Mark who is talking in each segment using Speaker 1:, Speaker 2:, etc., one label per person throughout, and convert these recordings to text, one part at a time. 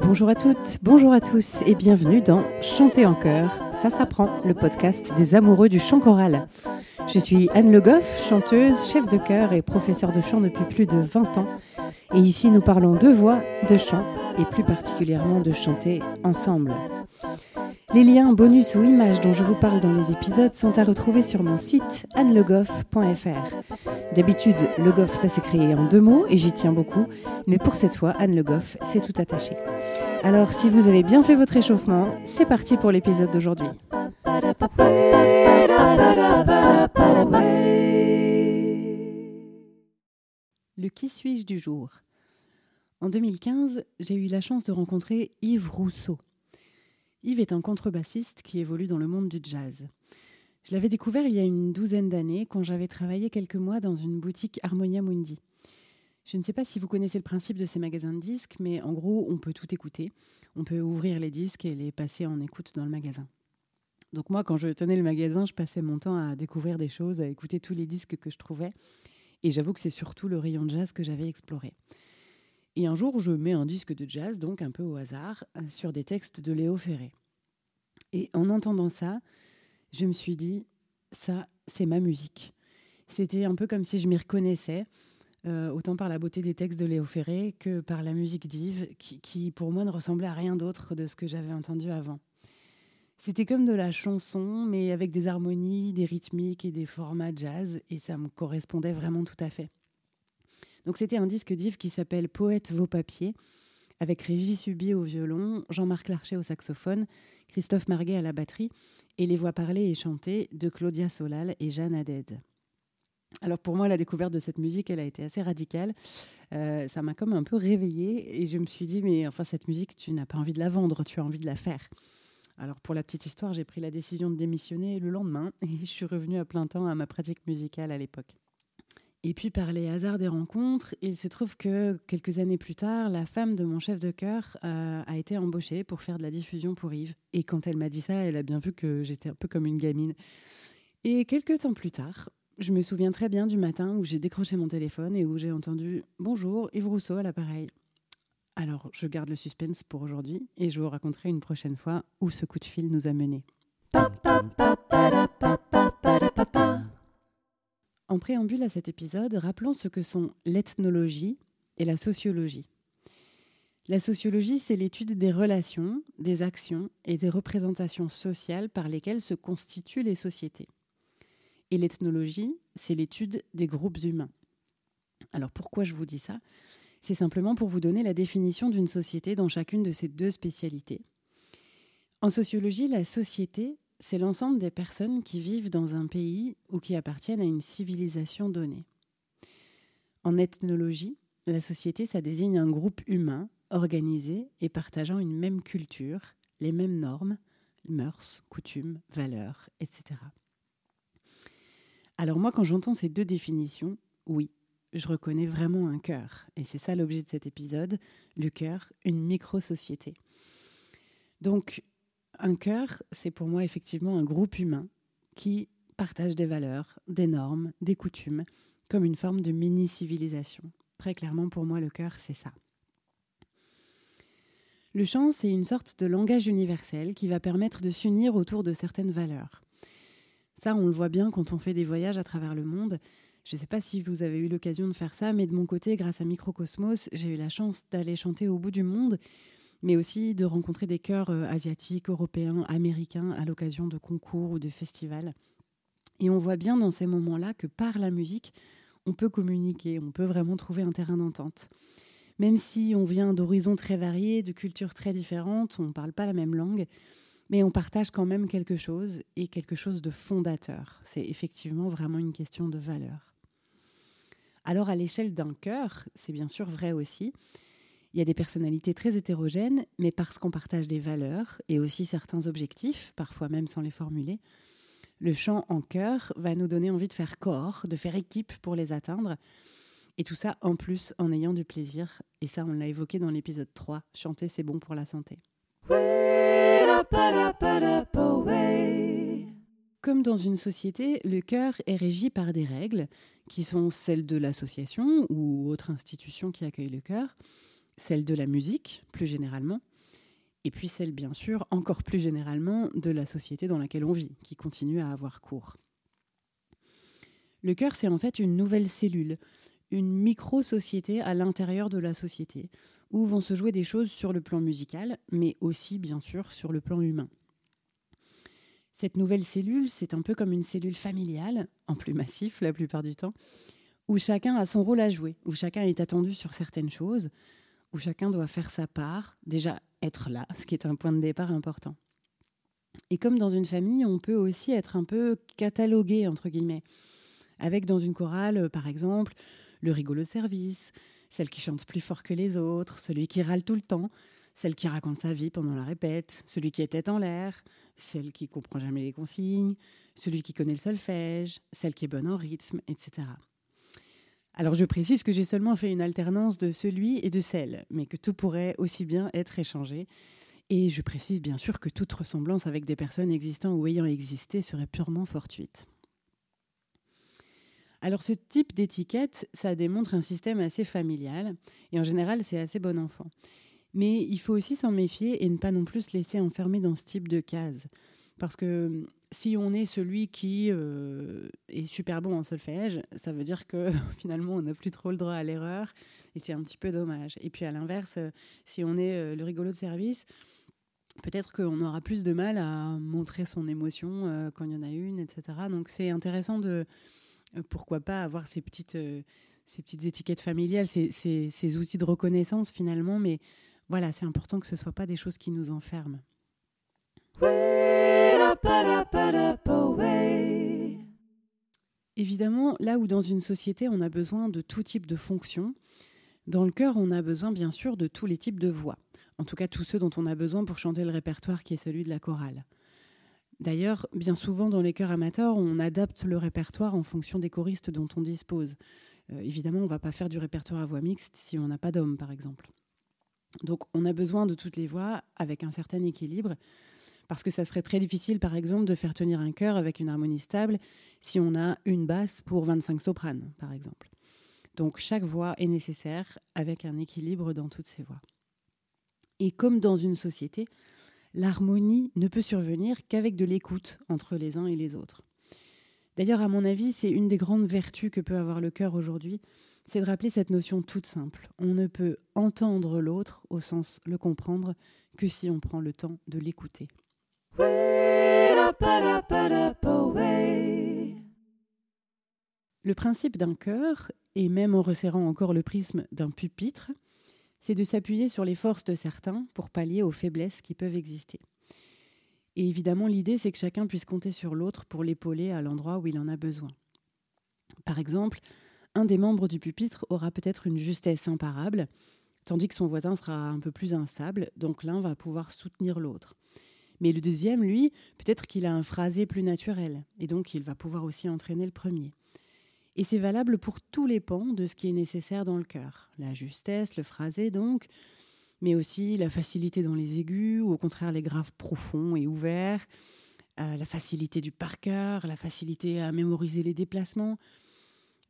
Speaker 1: Bonjour à toutes, bonjour à tous et bienvenue dans Chanter en chœur, ça s'apprend, le podcast des amoureux du chant choral. Je suis Anne Le Goff, chanteuse, chef de chœur et professeure de chant depuis plus de 20 ans. Et ici, nous parlons de voix, de chant et plus particulièrement de chanter ensemble. Les liens, bonus ou images dont je vous parle dans les épisodes sont à retrouver sur mon site annelegoff.fr. D'habitude, Le Goff, ça s'est créé en deux mots et j'y tiens beaucoup, mais pour cette fois, Anne Le Goff, c'est tout attaché. Alors, si vous avez bien fait votre échauffement, c'est parti pour l'épisode d'aujourd'hui. Le qui suis-je du jour? En 2015, j'ai eu la chance de rencontrer Yves Rousseau. Yves est un contrebassiste qui évolue dans le monde du jazz. Je l'avais découvert il y a une douzaine d'années quand j'avais travaillé quelques mois dans une boutique Harmonia Mundi. Je ne sais pas si vous connaissez le principe de ces magasins de disques, mais en gros, on peut tout écouter. On peut ouvrir les disques et les passer en écoute dans le magasin. Donc moi, quand je tenais le magasin, je passais mon temps à découvrir des choses, à écouter tous les disques que je trouvais. Et j'avoue que c'est surtout le rayon de jazz que j'avais exploré. Et un jour, je mets un disque de jazz, donc un peu au hasard, euh, sur des textes de Léo Ferré. Et en entendant ça, je me suis dit, ça, c'est ma musique. C'était un peu comme si je m'y reconnaissais, euh, autant par la beauté des textes de Léo Ferré que par la musique d'Yves, qui, qui, pour moi ne ressemblait à rien d'autre de ce que j'avais entendu avant. C'était comme de la chanson, mais avec des harmonies, des rythmiques et des formats jazz, et ça me correspondait vraiment tout à fait. Donc c'était un disque d'Yves qui s'appelle Poète vos papiers, avec Régis Subier au violon, Jean-Marc Larcher au saxophone, Christophe Marguet à la batterie, et les voix parlées et chantées de Claudia Solal et Jeanne Haddad. Alors pour moi, la découverte de cette musique, elle a été assez radicale. Euh, ça m'a comme un peu réveillée et je me suis dit, mais enfin cette musique, tu n'as pas envie de la vendre, tu as envie de la faire. Alors pour la petite histoire, j'ai pris la décision de démissionner le lendemain et je suis revenue à plein temps à ma pratique musicale à l'époque. Et puis par les hasards des rencontres, il se trouve que quelques années plus tard, la femme de mon chef de chœur euh, a été embauchée pour faire de la diffusion pour Yves. Et quand elle m'a dit ça, elle a bien vu que j'étais un peu comme une gamine. Et quelques temps plus tard, je me souviens très bien du matin où j'ai décroché mon téléphone et où j'ai entendu Bonjour, Yves Rousseau à l'appareil. Alors, je garde le suspense pour aujourd'hui et je vous raconterai une prochaine fois où ce coup de fil nous a menés. En préambule à cet épisode, rappelons ce que sont l'ethnologie et la sociologie. La sociologie, c'est l'étude des relations, des actions et des représentations sociales par lesquelles se constituent les sociétés. Et l'ethnologie, c'est l'étude des groupes humains. Alors pourquoi je vous dis ça? C'est simplement pour vous donner la définition d'une société dans chacune de ces deux spécialités. En sociologie, la société, c'est l'ensemble des personnes qui vivent dans un pays ou qui appartiennent à une civilisation donnée. En ethnologie, la société, ça désigne un groupe humain organisé et partageant une même culture, les mêmes normes, mœurs, coutumes, valeurs, etc. Alors moi, quand j'entends ces deux définitions, oui, je reconnais vraiment un cœur. Et c'est ça l'objet de cet épisode, le cœur, une micro-société. Donc, un cœur, c'est pour moi effectivement un groupe humain qui partage des valeurs, des normes, des coutumes, comme une forme de mini-civilisation. Très clairement, pour moi, le cœur, c'est ça. Le chant, c'est une sorte de langage universel qui va permettre de s'unir autour de certaines valeurs. Ça, on le voit bien quand on fait des voyages à travers le monde. Je ne sais pas si vous avez eu l'occasion de faire ça, mais de mon côté, grâce à Microcosmos, j'ai eu la chance d'aller chanter au bout du monde mais aussi de rencontrer des chœurs euh, asiatiques, européens, américains à l'occasion de concours ou de festivals. Et on voit bien dans ces moments-là que par la musique, on peut communiquer, on peut vraiment trouver un terrain d'entente. Même si on vient d'horizons très variés, de cultures très différentes, on ne parle pas la même langue, mais on partage quand même quelque chose et quelque chose de fondateur. C'est effectivement vraiment une question de valeur. Alors à l'échelle d'un cœur, c'est bien sûr vrai aussi, il y a des personnalités très hétérogènes, mais parce qu'on partage des valeurs et aussi certains objectifs, parfois même sans les formuler, le chant en chœur va nous donner envie de faire corps, de faire équipe pour les atteindre. Et tout ça en plus en ayant du plaisir. Et ça, on l'a évoqué dans l'épisode 3. Chanter, c'est bon pour la santé. comme dans une société, le chœur est régi par des règles qui sont celles de l'association ou autre institution qui accueille le chœur, celles de la musique plus généralement, et puis celles bien sûr encore plus généralement de la société dans laquelle on vit, qui continue à avoir cours. Le chœur, c'est en fait une nouvelle cellule, une micro-société à l'intérieur de la société, où vont se jouer des choses sur le plan musical, mais aussi bien sûr sur le plan humain. Cette nouvelle cellule, c'est un peu comme une cellule familiale, en plus massif la plupart du temps, où chacun a son rôle à jouer, où chacun est attendu sur certaines choses, où chacun doit faire sa part, déjà être là, ce qui est un point de départ important. Et comme dans une famille, on peut aussi être un peu catalogué, entre guillemets, avec dans une chorale, par exemple, le rigolo service, celle qui chante plus fort que les autres, celui qui râle tout le temps, celle qui raconte sa vie pendant la répète, celui qui est tête en l'air, celle qui comprend jamais les consignes, celui qui connaît le solfège, celle qui est bonne en rythme, etc. Alors je précise que j'ai seulement fait une alternance de celui et de celle, mais que tout pourrait aussi bien être échangé. Et je précise bien sûr que toute ressemblance avec des personnes existant ou ayant existé serait purement fortuite. Alors ce type d'étiquette, ça démontre un système assez familial, et en général c'est assez bon enfant. Mais il faut aussi s'en méfier et ne pas non plus se laisser enfermer dans ce type de case. Parce que hum, si on est celui qui euh, est super bon en solfège, ça veut dire que finalement on n'a plus trop le droit à l'erreur et c'est un petit peu dommage. Et puis à l'inverse, euh, si on est euh, le rigolo de service, peut-être qu'on aura plus de mal à montrer son émotion quand il y en a une, etc. Donc c'est intéressant de, pourquoi pas avoir ces petites, ces petites étiquettes familiales, ces, ces, ces outils de reconnaissance finalement, mais voilà, c'est important que ce ne soit pas des choses qui nous enferment. Évidemment, là où dans une société on a besoin de tout type de fonctions, dans le chœur on a besoin bien sûr de tous les types de voix, en tout cas tous ceux dont on a besoin pour chanter le répertoire qui est celui de la chorale. D'ailleurs, bien souvent dans les chœurs amateurs, on adapte le répertoire en fonction des choristes dont on dispose. Euh, évidemment, on ne va pas faire du répertoire à voix mixte si on n'a pas d'homme, par exemple. Donc on a besoin de toutes les voix avec un certain équilibre, parce que ça serait très difficile, par exemple, de faire tenir un chœur avec une harmonie stable si on a une basse pour 25 sopranes, par exemple. Donc chaque voix est nécessaire avec un équilibre dans toutes ces voix. Et comme dans une société, l'harmonie ne peut survenir qu'avec de l'écoute entre les uns et les autres. D'ailleurs, à mon avis, c'est une des grandes vertus que peut avoir le chœur aujourd'hui, c'est de rappeler cette notion toute simple. On ne peut entendre l'autre, au sens le comprendre, que si on prend le temps de l'écouter. Le principe d'un cœur, et même en resserrant encore le prisme d'un pupitre, c'est de s'appuyer sur les forces de certains pour pallier aux faiblesses qui peuvent exister. Et évidemment, l'idée, c'est que chacun puisse compter sur l'autre pour l'épauler à l'endroit où il en a besoin. Par exemple, un des membres du pupitre aura peut-être une justesse imparable, tandis que son voisin sera un peu plus instable, donc l'un va pouvoir soutenir l'autre. Mais le deuxième, lui, peut-être qu'il a un phrasé plus naturel, et donc il va pouvoir aussi entraîner le premier. Et c'est valable pour tous les pans de ce qui est nécessaire dans le cœur. La justesse, le phrasé donc, mais aussi la facilité dans les aigus, ou au contraire les graves profonds et ouverts, euh, la facilité du par cœur, la facilité à mémoriser les déplacements,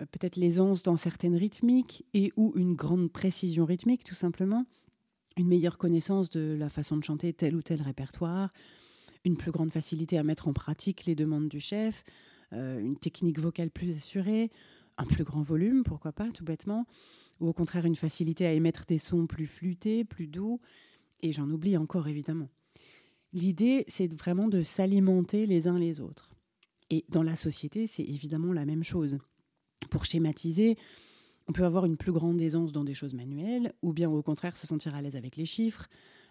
Speaker 1: euh, peut-être l'aisance dans certaines rythmiques et ou une grande précision rythmique tout simplement, une meilleure connaissance de la façon de chanter tel ou tel répertoire, une plus grande facilité à mettre en pratique les demandes du chef, euh, une technique vocale plus assurée, un plus grand volume, pourquoi pas, tout bêtement, ou au contraire une facilité à émettre des sons plus flûtés, plus doux, et j'en oublie encore évidemment. L'idée, c'est vraiment de s'alimenter les uns les autres. Et dans la société, c'est évidemment la même chose. Pour schématiser, on peut avoir une plus grande aisance dans des choses manuelles, ou bien au contraire se sentir à l'aise avec les chiffres.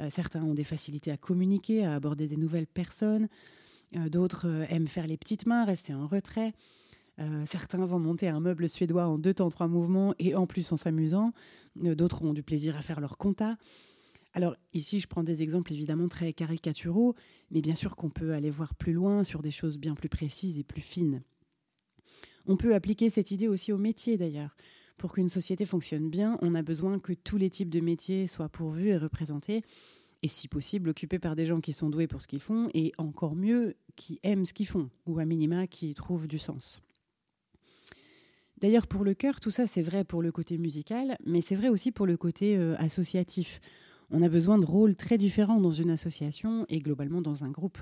Speaker 1: Euh, certains ont des facilités à communiquer, à aborder des nouvelles personnes. Euh, d'autres euh, aiment faire les petites mains, rester en retrait. certains vont monter un meuble suédois en deux temps, trois mouvements et en plus en s'amusant. D'autres ont du plaisir à faire leur compta. Alors ici, je prends des exemples évidemment très caricaturaux, mais bien sûr qu'on peut aller voir plus loin sur des choses bien plus précises et plus fines. On peut appliquer cette idée aussi au métier d'ailleurs. Pour qu'une société fonctionne bien, on a besoin que tous les types de métiers soient pourvus et représentés, et si possible occupés par des gens qui sont doués pour ce qu'ils font, et encore mieux qui aiment ce qu'ils font, ou à minima qui trouvent du sens. D'ailleurs, pour le chœur, tout ça, c'est vrai pour le côté musical, mais c'est vrai aussi pour le côté euh, associatif. On a besoin de rôles très différents dans une association et globalement dans un groupe.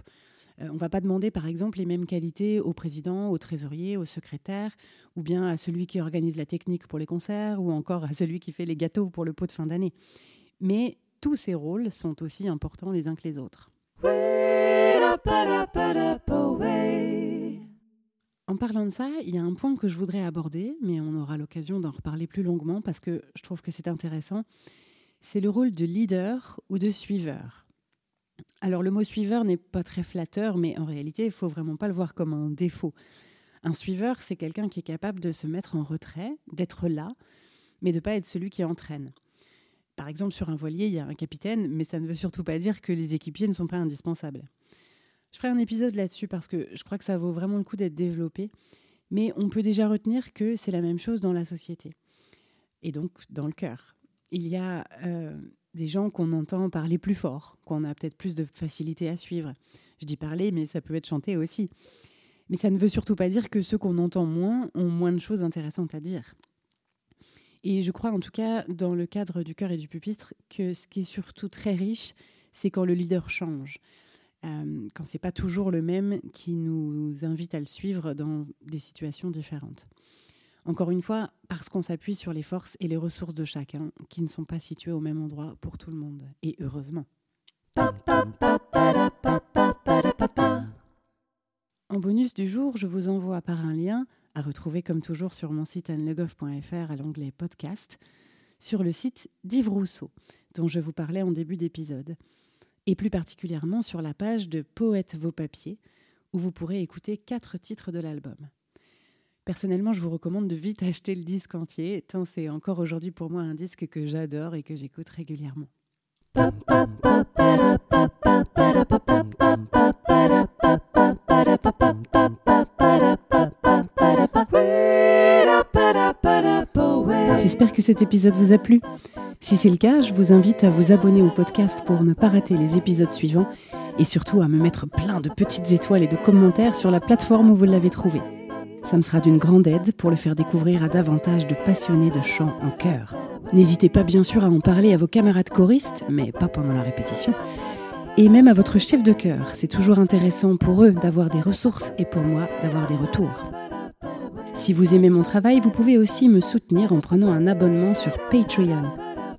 Speaker 1: Euh, on ne va pas demander, par exemple, les mêmes qualités au président, au trésorier, au secrétaire, ou bien à celui qui organise la technique pour les concerts, ou encore à celui qui fait les gâteaux pour le pot de fin d'année. Mais tous ces rôles sont aussi importants les uns que les autres. En parlant de ça, il y a un point que je voudrais aborder, mais on aura l'occasion d'en reparler plus longuement parce que je trouve que c'est intéressant. C'est le rôle de leader ou de suiveur. Alors le mot suiveur n'est pas très flatteur, mais en réalité, il faut vraiment pas le voir comme un défaut. Un suiveur, c'est quelqu'un qui est capable de se mettre en retrait, d'être là, mais de pas être celui qui entraîne. Par exemple, sur un voilier, il y a un capitaine, mais ça ne veut surtout pas dire que les équipiers ne sont pas indispensables. Je ferai un épisode là-dessus parce que je crois que ça vaut vraiment le coup d'être développé. Mais on peut déjà retenir que c'est la même chose dans la société. Et donc dans le cœur. Il y a euh, des gens qu'on entend parler plus fort, qu'on a peut-être plus de facilité à suivre. Je dis parler, mais ça peut être chanter aussi. Mais ça ne veut surtout pas dire que ceux qu'on entend moins ont moins de choses intéressantes à dire. Et je crois en tout cas, dans le cadre du cœur et du pupitre, que ce qui est surtout très riche, c'est quand le leader change. Euh, quand c'est pas toujours le même qui nous invite à le suivre dans des situations différentes. Encore une fois, parce qu'on s'appuie sur les forces et les ressources de chacun, qui ne sont pas situées au même endroit pour tout le monde, et heureusement. En bonus du jour, je vous envoie par un lien, à retrouver comme toujours sur mon site anlegov.fr à l'onglet podcast, sur le site d'Yves Rousseau, dont je vous parlais en début d'épisode et plus particulièrement sur la page de Poète vos papiers, où vous pourrez écouter quatre titres de l'album. Personnellement, je vous recommande de vite acheter le disque entier, tant c'est encore aujourd'hui pour moi un disque que j'adore et que j'écoute régulièrement. J'espère que cet épisode vous a plu. Si c'est le cas, je vous invite à vous abonner au podcast pour ne pas rater les épisodes suivants et surtout à me mettre plein de petites étoiles et de commentaires sur la plateforme où vous l'avez trouvé. Ça me sera d'une grande aide pour le faire découvrir à davantage de passionnés de chant en chœur. N'hésitez pas bien sûr à en parler à vos camarades choristes, mais pas pendant la répétition, et même à votre chef de chœur. C'est toujours intéressant pour eux d'avoir des ressources et pour moi d'avoir des retours. Si vous aimez mon travail, vous pouvez aussi me soutenir en prenant un abonnement sur Patreon.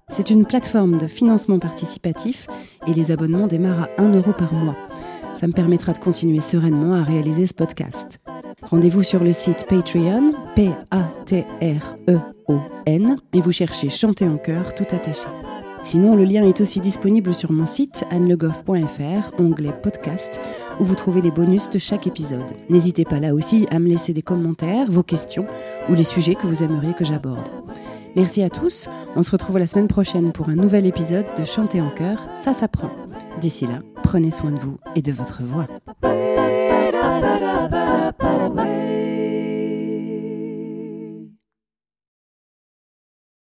Speaker 1: C'est une plateforme de financement participatif et les abonnements démarrent à 1 euro par mois. Ça me permettra de continuer sereinement à réaliser ce podcast. Rendez-vous sur le site Patreon, P-A-T-R-E-O-N, et vous cherchez Chanter en chœur tout attaché. Sinon, le lien est aussi disponible sur mon site annelegoff.fr, onglet podcast, où vous trouvez les bonus de chaque épisode. N'hésitez pas là aussi à me laisser des commentaires, vos questions ou les sujets que vous aimeriez que j'aborde. Merci à tous. On se retrouve la semaine prochaine pour un nouvel épisode de Chanter en chœur, ça s'apprend. D'ici là, prenez soin de vous et de votre voix.